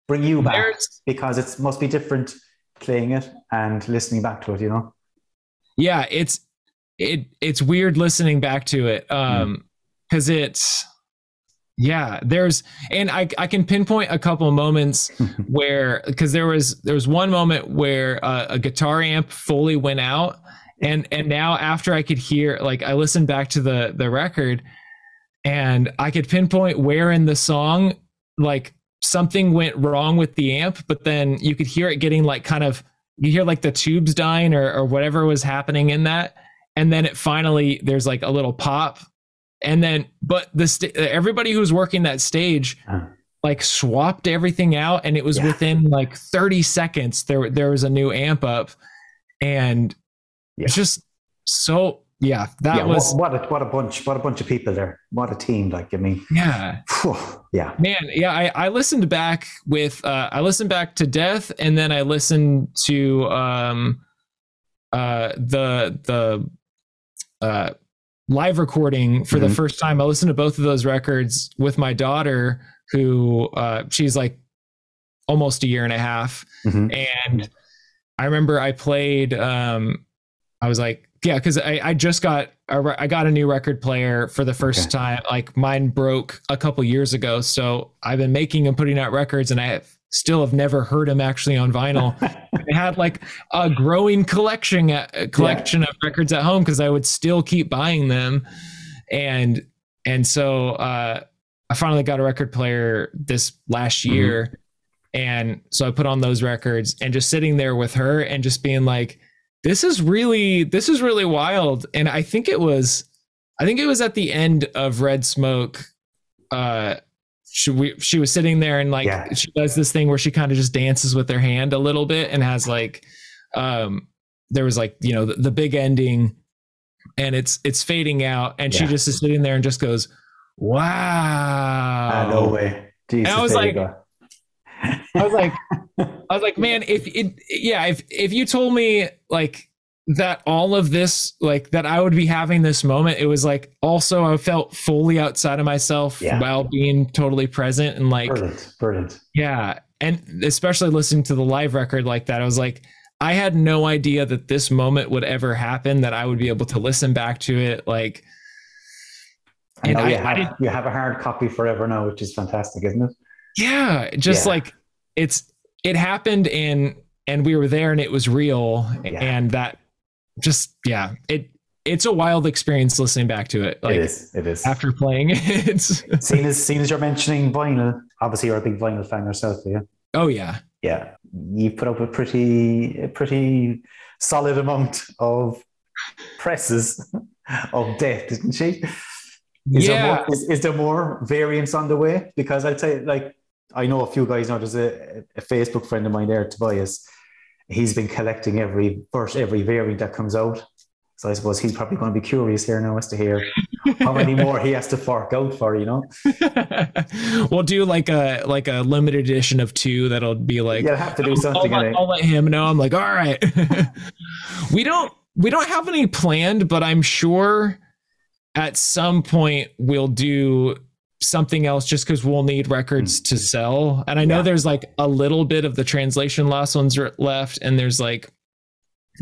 bring you back? There's Because it must be different playing it and listening back to it. You know. yeah, it's it it's weird listening back to it um because it's yeah there's and I I can pinpoint a couple of moments where because there was there was one moment where uh, a guitar amp fully went out and and now after i could hear like i listened back to the the record and i could pinpoint where in the song like something went wrong with the amp but then you could hear it getting like kind of you hear like the tubes dying or, or whatever was happening in that. And then it finally there's like a little pop and then but the st- everybody who's working that stage like swapped everything out and it was Yeah. within like 30 seconds there there was a new amp up and it's just so yeah that yeah, was what, what a what a bunch, what a bunch of people there. What a team! Like I mean, yeah phew, yeah, man yeah I, I listened back with uh i listened back to death and then i listened to um uh the the uh live recording for the Mhm. first time i listened to both of those records with my daughter who uh she's like almost a year and a half Mhm. and i remember i played um i was like yeah because I, I just got a re- i got a new record player for the first Okay. time like mine broke a couple years ago so i've been making and putting out records and i have, still have never heard him actually on vinyl. I had like a growing collection a collection of records at home because i would still keep buying them. And and so uh i finally got a record player this last Mhm. year. And so i put on those records and just sitting there with her and just being like this is really this is really wild. And i think it was i think it was at the end of red smoke uh she, we, she was sitting there and like Yeah. she does this thing where she kind of just dances with her hand a little bit and has like um there was like you know the, the big ending and it's it's fading out and she just is sitting there and just goes wow Ah, no way. Jesus, I was like- I was like, I was like, man, if it, yeah, if if you told me like that all of this, like that I would be having this moment, it was like also I felt fully outside of myself Yeah. while being totally present and like, brilliant, brilliant. yeah, and especially listening to the live record like that, I was like, I had no idea that this moment would ever happen, that I would be able to listen back to it, like. I And know I- you, have, didn't- you have a hard copy forever now, which is fantastic, isn't it? yeah just Yeah. like it's it happened and and we were there and it was real Yeah. and that just yeah it it's a wild experience listening back to it like it is. It is. after playing it it's Seeing as, seeing as you're mentioning vinyl, obviously you're a big vinyl fan yourself, yeah. oh yeah Yeah, you put up a pretty, a pretty solid amount of presses of death, didn't she? Is yeah. There more, is, is there more variants on the way? Because I'd say, like, I know a few guys now. There's a, a Facebook friend of mine there, Tobias. He's been collecting every first every variant that comes out. So I suppose he's probably going to be curious here now as to hear how many more he has to fork out for, you know. we'll do like a like a limited edition of two that'll be like you'll have to do something. I'll, let, I'll let him know. I'm like, all right. we don't we don't have any planned, but I'm sure at some point we'll do something else just because we'll need records mm. to sell. And I know yeah. there's like a little bit of the translation lost ones left, and there's like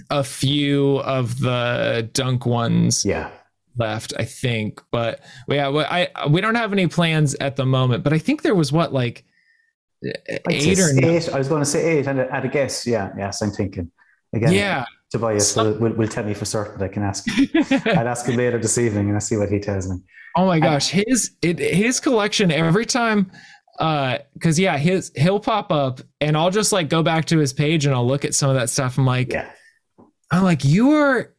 a few of the dunk ones yeah. left i think. But yeah i we don't have any plans at the moment but i think there was what like eight or eight. i was going to say eight. And at a guess. Yeah yes i'm thinking. Again yeah tobias will, will, will tell me for certain that i can ask i'll ask him later this evening and i'll see what he tells me oh my gosh and, his it, his collection every time uh because yeah his he'll pop up and i'll just like go back to his page and i'll look at some of that stuff i'm like yeah I'm like, you are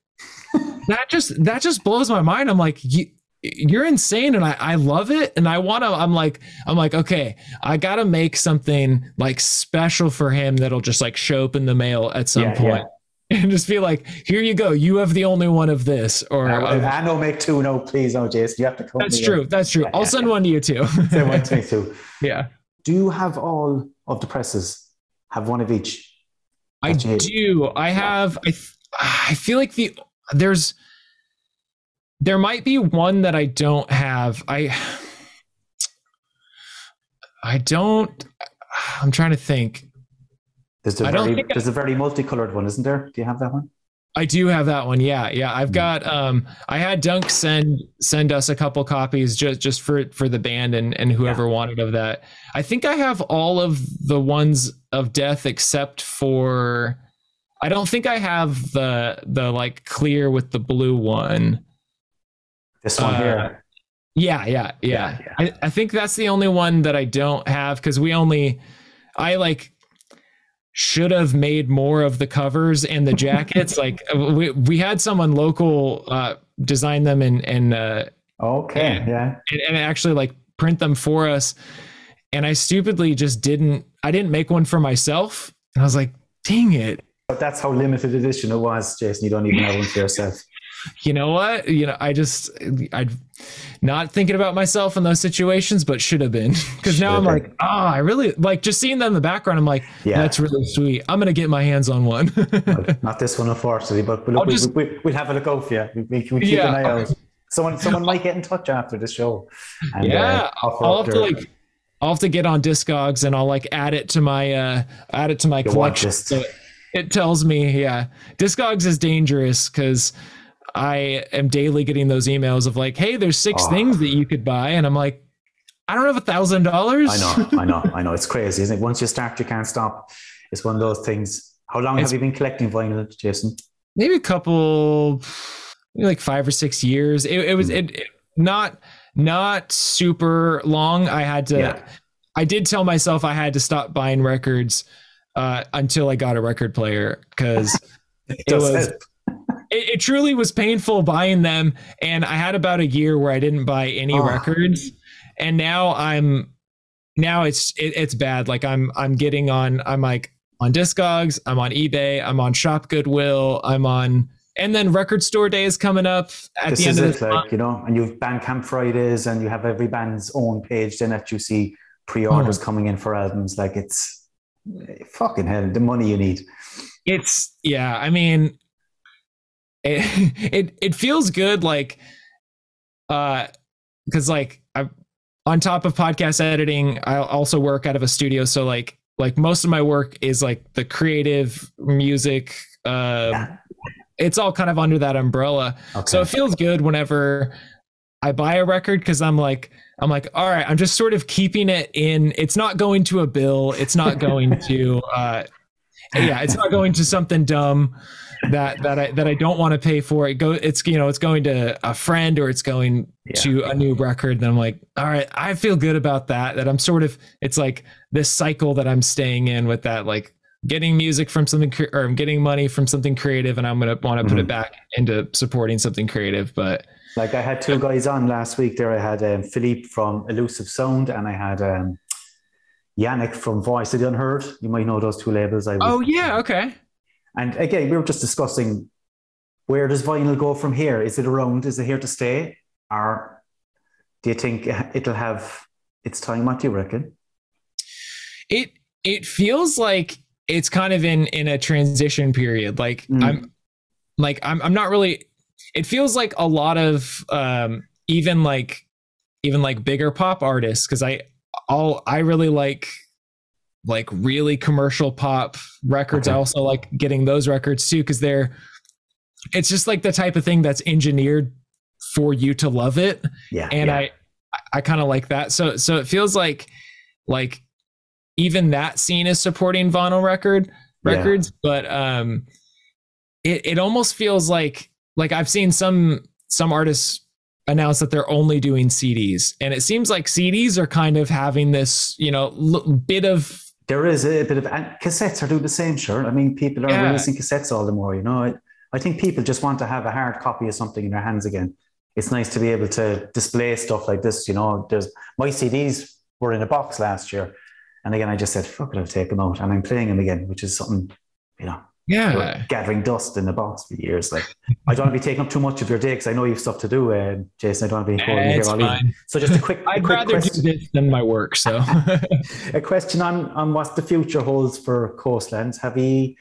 that just that just blows my mind. I'm like, you you're insane and I, I love it and I want to I'm like I'm like okay I got to make something like special for him that'll just like show up in the mail at some yeah, point. Yeah. and just be like here you go. You have the only one of this or I, I know make two no please no Jason you have to come That's true in. that's true. I'll send one to you too. Send one to me too. Yeah. Do you have all of the presses? Have one of each? I do. I have I I feel like the there's there might be one that I don't have. I I don't I'm trying to think. There's a very there's I, a very multicolored one, isn't there? Do you have that one? I do have that one. Yeah, yeah. I've hmm. got um I had Dunk send send us a couple copies just just for for the band and and whoever yeah. wanted of that. I think I have all of the ones of death except for I don't think I have the the like clear with the blue one. This one uh, here. Yeah, yeah, yeah. yeah, yeah. I, I think that's the only one that I don't have because we only I like should have made more of the covers and the jackets. like we we had someone local uh, design them and and uh, okay, and, yeah, and, and actually like print them for us. And I stupidly just didn't. I didn't make one for myself. And I was like, dang it. But that's how limited edition it was, Jason. You don't even have one for yourself. You know what? You know, I just I not thinking about myself in those situations, but should have been. Because now I'm been. like, oh, I really like just seeing them in the background. I'm like, yeah, that's really sweet. I'm gonna get my hands on one. not this one, unfortunately, but look, we, just, we, will have a look out for you. We, we, we keep yeah, an eye out. Someone, someone might get in touch after the show. And, yeah, uh, I'll, I'll have to like. I'll have to get on Discogs and I'll like add it to my uh add it to my collection. So it tells me, yeah, Discogs is dangerous because I am daily getting those emails of like, hey, there's six oh. things that you could buy. And I'm like, I don't have a thousand dollars. I know, I know, I know. It's crazy, isn't it? Once you start, you can't stop. It's one of those things. How long it's, have you been collecting vinyl, Jason? Maybe a couple, maybe like five or six years. It, it was mm. it, it, not not super long. I had to. Yeah. I did tell myself I had to stop buying records uh, until I got a record player because it, it was it, it, truly was painful buying them, and I had about a year where I didn't buy any oh. records, and now I'm now it's it, it's bad. Like I'm I'm getting on I'm like on Discogs, I'm on eBay, I'm on Shop Goodwill, I'm on and then record store day is coming up at this the end of the like, month. you know, and you've Bandcamp Fridays and you have every band's own page then that you see pre-orders oh. coming in for albums. Like it's eh, fucking hell, the money you need. It's yeah. I mean, it it, it feels good, like, uh, because like I, on top of podcast editing, I also work out of a studio, so like like most of my work is like the creative music. Uh, yeah. It's all kind of under that umbrella, okay. so it feels good whenever I buy a record because I'm like I'm like, all right, I'm just sort of keeping it in. It's not going to a bill. It's not going to, uh, yeah, it's not going to something dumb that that I that I don't want to pay for. It go, it's you know, it's going to a friend or it's going yeah. to a new record. And I'm like, all right, I feel good about that. That I'm sort of, it's like this cycle that I'm staying in with that like getting music from something cre- or I'm getting money from something creative and I'm going to want to put Mhm. it back into supporting something creative. But Like I had two guys on last week. There, I had um, Philippe from Elusive Sound, and I had um, Yannick from Voice of the Unheard. You might know those two labels. I oh yeah, okay. And again, we were just discussing where does vinyl go from here? Is it around? Is it here to stay? Or do you think it'll have its time? What do you reckon? It it feels like it's kind of in in a transition period. Like Mm. I'm like I'm I'm not really it feels like a lot of um even like even like bigger pop artists because I all I really like like really commercial pop records. I also like getting those records too because they're it's just like the type of thing that's engineered for you to love it Yeah. and yeah. I I kind of like that. So so it feels like like even that scene is supporting vinyl record Yeah. records, but um, it it almost feels like like I've seen some some artists announce that they're only doing CDs, and it seems like CDs are kind of having this you know l- bit of there is a bit of and cassettes are doing the same. Sure, I mean people are Yeah. releasing cassettes all the more. You know, I, I think people just want to have a hard copy of something in their hands again. It's nice to be able to display stuff like this. You know, there's my CDs were in a box last year, and again I just said fuck it, I'll take them out, and I'm playing them again, which is something you know yeah gathering dust in the box for years. Like I don't want to be taking up too much of your day because I know you've stuff to do, uh, Jason. I don't want to be holding you here all evening. fine. So just a quick, a I'd quick rather question. do this than my work. So a question on, on what the future holds for Coastlands. Have you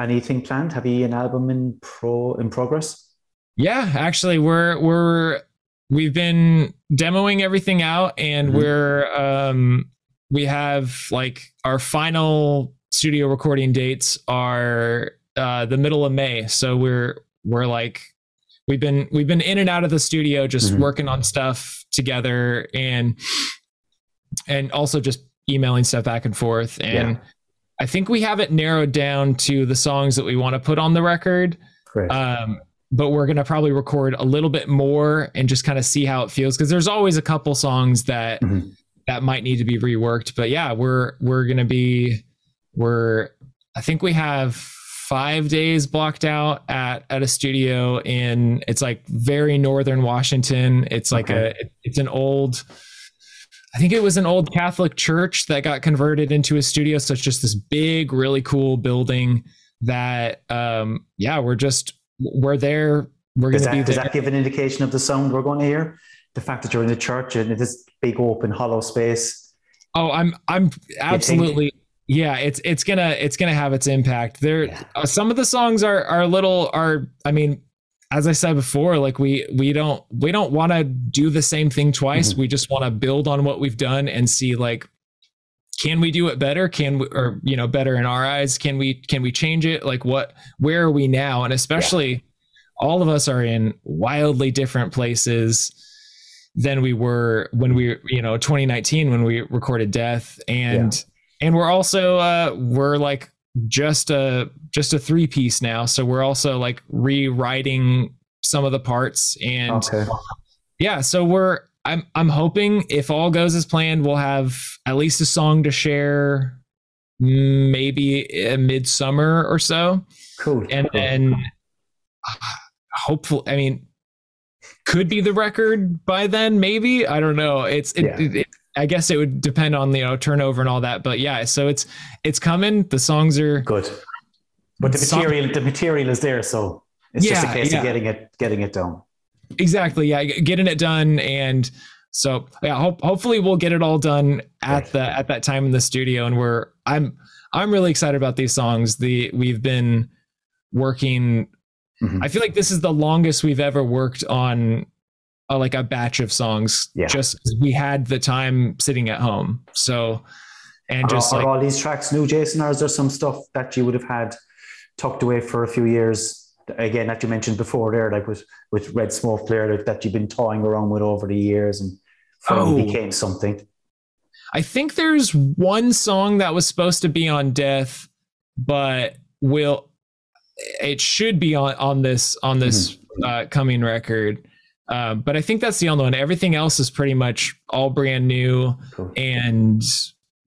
anything planned? Have you an album in pro in progress? Yeah, actually, we're we're we've been demoing everything out, and Mhm. we're um we have like our final studio recording dates are uh the middle of May. So we're we're like we've been we've been in and out of the studio just Mhm. working on stuff together and and also just emailing stuff back and forth and Yeah. I think we have it narrowed down to the songs that we want to put on the record um, but we're gonna probably record a little bit more and just kind of see how it feels because there's always a couple songs that Mhm. that might need to be reworked. But yeah, we're we're gonna be we're I think we have five days blocked out at at a studio in it's like very northern Washington. It's like Okay. a it's an old I think it was an old Catholic church that got converted into a studio. So it's just this big, really cool building that um yeah, we're just we're there. We're does, gonna that, be does that give an indication of the sound we're going to hear? The fact that you're in the church and this big open hollow space. Oh, I'm I'm absolutely yeah. It's it's gonna it's gonna have its impact. There, Yeah. uh, some of the songs are are a little are. I mean, as I said before, like we we don't we don't want to do the same thing twice. Mhm. We just want to build on what we've done and see like. Can we do it better? Can we, or you know, better in our eyes? Can we, can we change it? Like, what, where are we now? And especially, all of us are in wildly different places than we were when we you know 2019 when we recorded death and and we're also uh we're like just a just a three piece now so we're also like rewriting some of the parts and Okay. yeah so we're i'm i'm hoping if all goes as planned we'll have at least a song to share maybe a midsummer or so Cool. and then hopefully i mean could be the record by then maybe i don't know it's it, Yeah. it, it- i guess it would depend on you know turnover and all that but yeah so it's it's coming the songs are good. But the material, the material is there, so it's just a case yeah. of getting it, getting it done. exactly yeah getting it done and so yeah hope, hopefully we'll get it all done at Right. the at that time in the studio and we're i'm i'm really excited about these songs the we've been working Mhm. i feel like this is the longest we've ever worked on uh, like a batch of songs Yeah. just we had the time sitting at home so and just are like all these tracks new, Jason, or is there some stuff that you would have had tucked away for a few years? Again, that you mentioned before there, like with with Red Smoke Flare that, that you've been toying around with over the years and finally Oh. became something. I think there's one song that was supposed to be on Death, but will it should be on on this on this uh, coming record. Uh, but I think that's the only one. Everything else is pretty much all brand new, and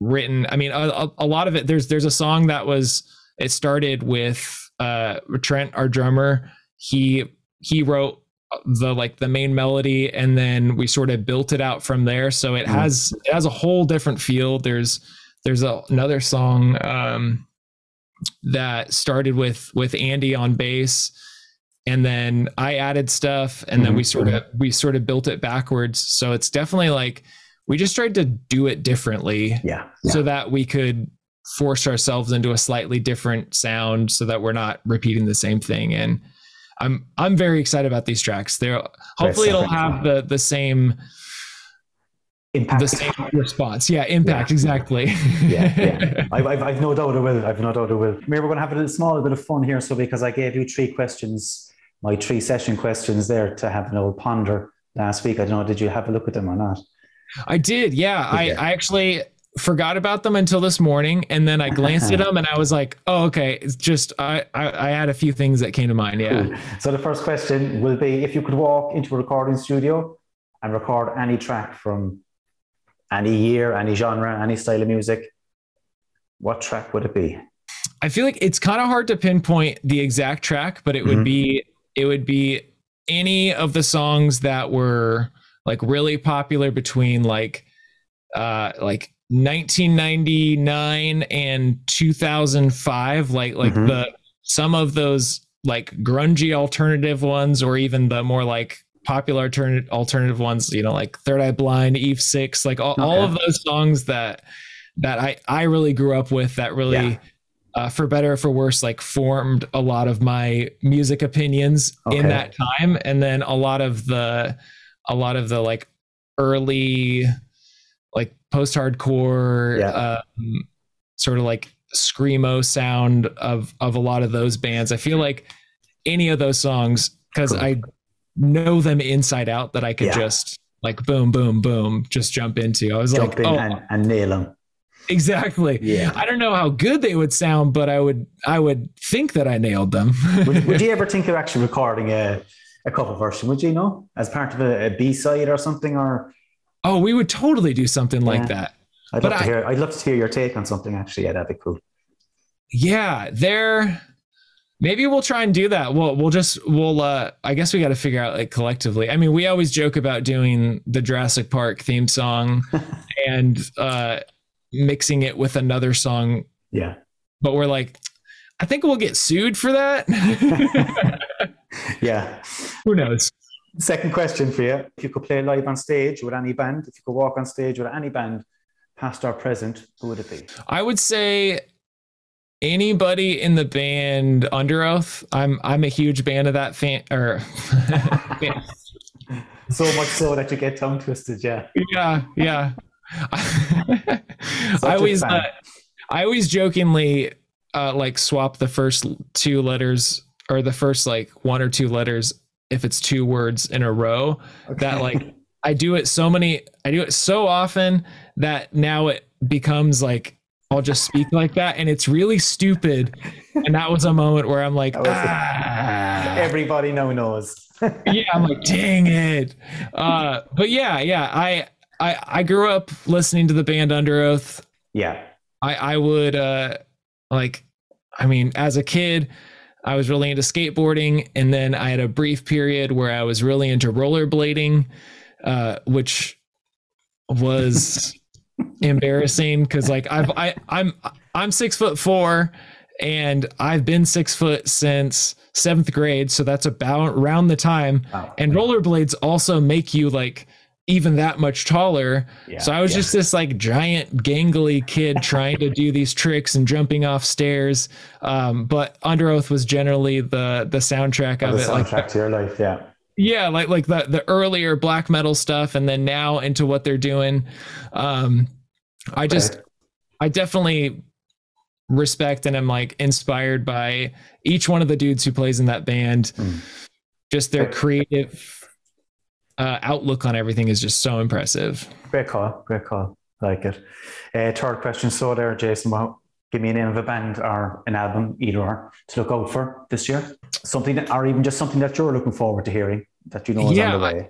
written. I mean, a, a lot of it. There's there's a song that was it started with uh, Trent, our drummer. He he wrote the like the main melody, and then we sort of built it out from there. So it mm. has it has a whole different feel. There's there's a, another song um, that started with with Andy on bass and then I added stuff and then we mm-hmm. sort of we sort of built it backwards. So it's definitely like we just tried to do it differently. Yeah. So that we could force ourselves into a slightly different sound so that we're not repeating the same thing. And I'm I'm very excited about these tracks. They're hopefully it'll have the the same impact. The same response. Yeah, impact, yeah. exactly. yeah, yeah. I've, I've, I've no doubt it will. I've no doubt it will. Maybe we're going to have a little small bit of fun here. So, because I gave you three questions, my three session questions there to have an old ponder last week. I don't know, did you have a look at them or not? I did. Yeah. I, I actually forgot about them until this morning and then I glanced at them and I was like, oh, okay. It's just, I, I, I had a few things that came to mind. Yeah. Cool. So the first question will be if you could walk into a recording studio and record any track from any year, any genre, any style of music, what track would it be? I feel like it's kind of hard to pinpoint the exact track, but it mm-hmm. would be it would be any of the songs that were like really popular between like uh like 1999 and 2005 like like mm-hmm. the some of those like grungy alternative ones or even the more like popular alternative alternative ones you know like third eye blind eve six like all, okay. all of those songs that that i i really grew up with that really yeah. Uh, for better or for worse like formed a lot of my music opinions okay. in that time and then a lot of the a lot of the like early like post-hardcore yeah. um, sort of like screamo sound of of a lot of those bands i feel like any of those songs because cool. i know them inside out that i could yeah. just like boom boom boom just jump into i was jump like oh and, and nail them exactly yeah i don't know how good they would sound but i would i would think that i nailed them would, would, you ever think of actually recording a, a cover version would you know as part of a a b-side or something or Oh, we would totally do something yeah. like that. I'd but love to I, hear. I'd love to hear your take on something. Actually, yeah, that'd be cool. Yeah, there. Maybe we'll try and do that. We'll we'll just we'll. uh I guess we got to figure out like collectively. I mean, we always joke about doing the Jurassic Park theme song and uh mixing it with another song. Yeah. But we're like, I think we'll get sued for that. yeah. Who knows? Second question for you. If you could play live on stage with any band, if you could walk on stage with any band, past or present, who would it be? I would say anybody in the band Underoath. I'm I'm a huge fan of that fan or so much so that you get tongue twisted, yeah. Yeah, yeah. I always uh, I always jokingly uh, like swap the first two letters or the first like one or two letters if it's two words in a row okay. that like I do it so many I do it so often that now it becomes like I'll just speak like that and it's really stupid. And that was a moment where I'm like, ah. everybody know knows. yeah, I'm like, dang it. Uh, but yeah, yeah, I, I I grew up listening to the band Underoath. Yeah. I I would uh like I mean, as a kid, I was really into skateboarding, and then I had a brief period where I was really into rollerblading, uh, which was embarrassing because like I've I I'm I'm six foot four, and I've been six foot since seventh grade, so that's about around the time. Wow. And rollerblades also make you like even that much taller. Yeah, so I was yeah. just this like giant gangly kid trying to do these tricks and jumping off stairs. Um, but Underoath was generally the the soundtrack of the it. Soundtrack like to your life, yeah. Yeah, like like the the earlier black metal stuff, and then now into what they're doing. Um, I just, I definitely respect and am like inspired by each one of the dudes who plays in that band. Mm. Just their creative uh, outlook on everything is just so impressive. Great call. Great call. I like it. Uh, third question. So there, Jason, well, give me a name of a band or an album, either or, to look out for this year. Something that, or even just something that you're looking forward to hearing that you know is yeah, on the way.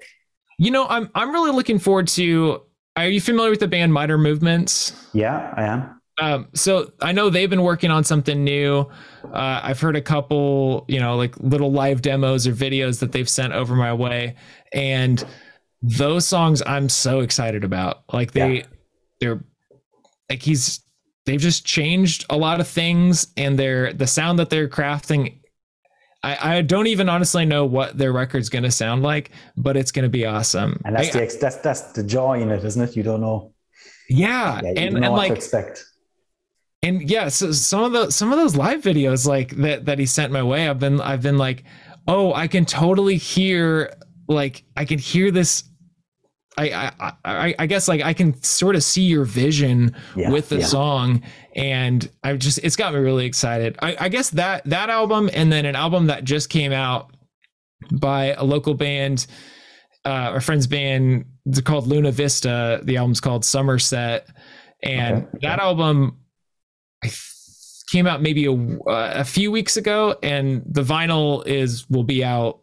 You know, I'm I'm really looking forward to are you familiar with the band Minor Movements? Yeah, I am. Um, so I know they've been working on something new. Uh, I've heard a couple, you know, like little live demos or videos that they've sent over my way, and those songs I'm so excited about. Like they, yeah. they're like he's they've just changed a lot of things, and they're the sound that they're crafting. I, I don't even honestly know what their record's going to sound like, but it's going to be awesome. And that's I, the that's that's the joy in it, isn't it? You don't know. Yeah, yeah and, and like expect and yeah, so some of the some of those live videos like that that he sent my way, I've been I've been like, oh, I can totally hear like I can hear this. I I I, I guess like I can sort of see your vision yeah, with the yeah. song, and I just it's got me really excited. I, I guess that that album and then an album that just came out by a local band, uh, our friend's band, it's called Luna Vista. The album's called Somerset, and okay. that album I came out maybe a, uh, a few weeks ago, and the vinyl is will be out.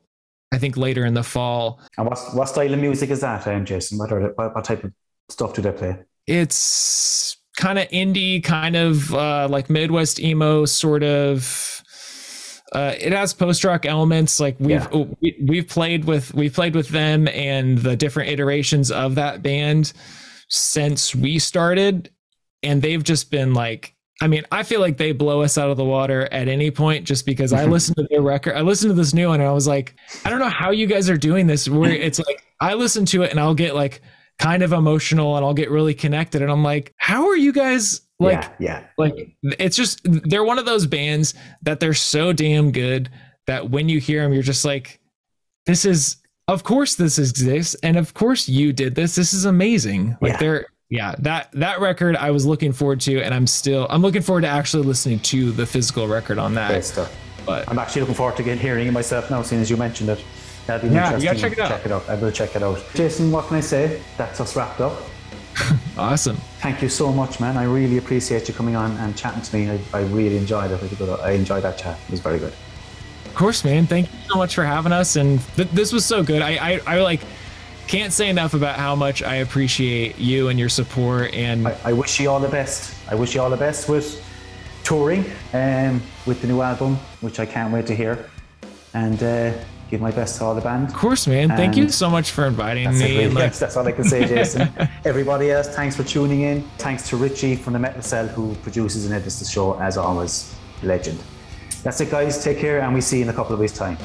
I think later in the fall. And what what style of music is that, um, Jason? What, are, what, what type of stuff do they play? It's kind of indie, kind of uh, like Midwest emo, sort of. Uh, it has post rock elements. Like we've yeah. Oh, we, we've played with we've played with them and the different iterations of that band since we started, and they've just been like I mean, I feel like they blow us out of the water at any point just because I mm-hmm. listened to their record. I listened to this new one and I was like, I don't know how you guys are doing this. Where it's like I listen to it and I'll get like kind of emotional and I'll get really connected. And I'm like, how are you guys like yeah, yeah. like it's just they're one of those bands that they're so damn good that when you hear them, you're just like, this is of course this exists and of course you did this. This is amazing. Like yeah. they're yeah, that that record I was looking forward to, and I'm still I'm looking forward to actually listening to the physical record on that. Great stuff. But I'm actually looking forward to get hearing it myself now, seeing as you mentioned it. That'd be yeah, interesting. You gotta check it out. Check it out. I will check it out. Jason, what can I say? That's us wrapped up. awesome. Thank you so much, man. I really appreciate you coming on and chatting to me. I, I really enjoyed it. I enjoyed that chat. It was very good. Of course, man. Thank you so much for having us. And th- this was so good. I, I, I like can't say enough about how much I appreciate you and your support. And I, I wish you all the best. I wish you all the best with touring and um, with the new album, which I can't wait to hear. And uh, give my best to all the band. Of course, man. And Thank you so much for inviting me. Really, yes, that's all I can say, Jason. Everybody else, thanks for tuning in. Thanks to Richie from the Metal Cell who produces and edits the show as always. Legend. That's it, guys. Take care, and we see you in a couple of weeks' time.